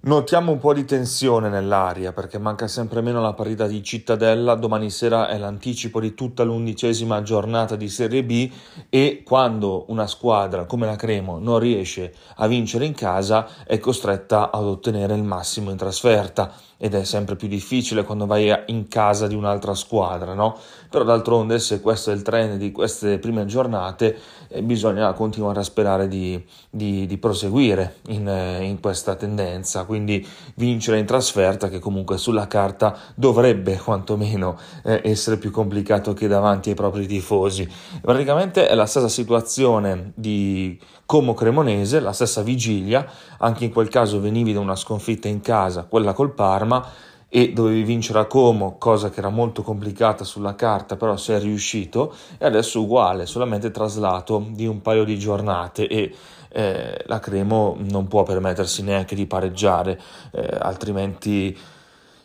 Notiamo un po' di tensione nell'aria perché manca sempre meno la partita di Cittadella, domani sera è l'anticipo di tutta l'undicesima giornata di Serie B e quando una squadra come la Cremo non riesce a vincere in casa è costretta ad ottenere il massimo in trasferta. Ed è sempre più difficile quando vai in casa di un'altra squadra, no? Però d'altronde se questo è il trend di queste prime giornate eh, bisogna continuare a sperare di, di, di proseguire in, eh, in, questa tendenza, quindi vincere in trasferta che comunque sulla carta dovrebbe quantomeno eh, essere più complicato che davanti ai propri tifosi. Praticamente è la stessa situazione di Como Cremonese, la stessa vigilia, anche in quel caso venivi da una sconfitta in casa, quella col Parma, e dovevi vincere a Como, cosa che era molto complicata sulla carta, però sei riuscito, e adesso uguale, solamente traslato di un paio di giornate e eh, la Cremo non può permettersi neanche di pareggiare, eh, altrimenti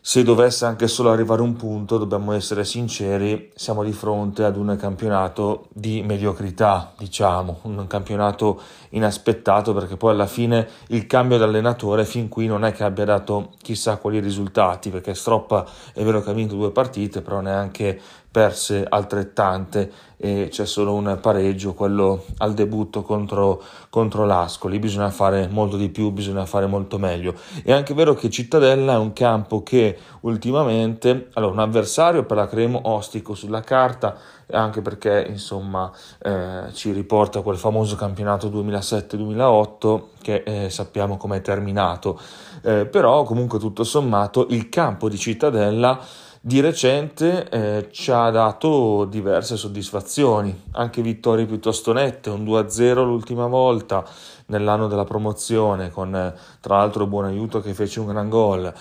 se dovesse anche solo arrivare un punto, dobbiamo essere sinceri, siamo di fronte ad un campionato di mediocrità, diciamo, un campionato inaspettato perché poi alla fine il cambio di allenatore fin qui non è che abbia dato chissà quali risultati, perché Stroppa è vero che ha vinto due partite, però neanche perse altrettante e c'è solo un pareggio, quello al debutto contro, contro l'Ascoli. Bisogna fare molto di più, bisogna fare molto meglio. È anche vero che Cittadella è un campo che ultimamente, allora un avversario per la Cremo ostico sulla carta, anche perché insomma eh, ci riporta quel famoso campionato 2007-2008 che eh, sappiamo come è terminato, eh, però comunque tutto sommato il campo di Cittadella di recente eh, ci ha dato diverse soddisfazioni, anche vittorie piuttosto nette, un 2-0 l'ultima volta nell'anno della promozione, con eh, tra l'altro buon aiuto che fece un gran gol.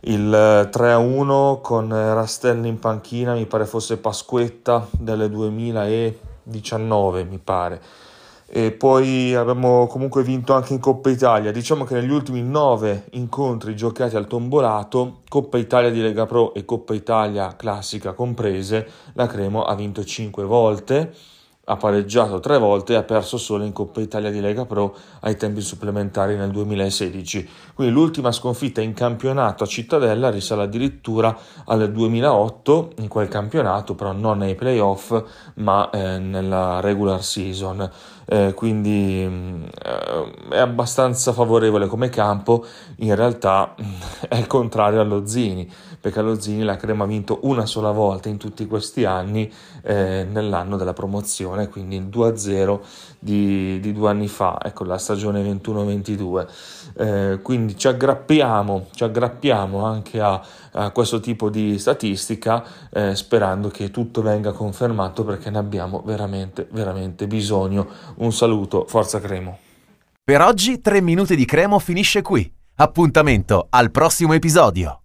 Il 3-1 con Rastelli in panchina, mi pare fosse Pasquetta del 2019, mi pare e poi abbiamo comunque vinto anche in Coppa Italia. Diciamo che negli ultimi nove incontri giocati al Tombolato, Coppa Italia di Lega Pro e Coppa Italia classica comprese, la Cremo ha vinto cinque volte ha pareggiato tre volte e ha perso solo in Coppa Italia di Lega Pro ai tempi supplementari nel 2016. Quindi l'ultima sconfitta in campionato a Cittadella risale addirittura al 2008 in quel campionato, però non nei playoff ma eh, nella regular season. Eh, quindi eh, è abbastanza favorevole come campo, in realtà è il contrario allo Zini, perché allo Zini la Crema ha vinto una sola volta in tutti questi anni eh, nell'anno della promozione quindi il 2-0 di, di due anni fa, ecco la stagione 21-22. Eh, quindi ci aggrappiamo, ci aggrappiamo anche a, a questo tipo di statistica eh, sperando che tutto venga confermato perché ne abbiamo veramente, veramente bisogno. Un saluto, Forza Cremo. Per oggi 3 minuti di Cremo finisce qui. Appuntamento al prossimo episodio.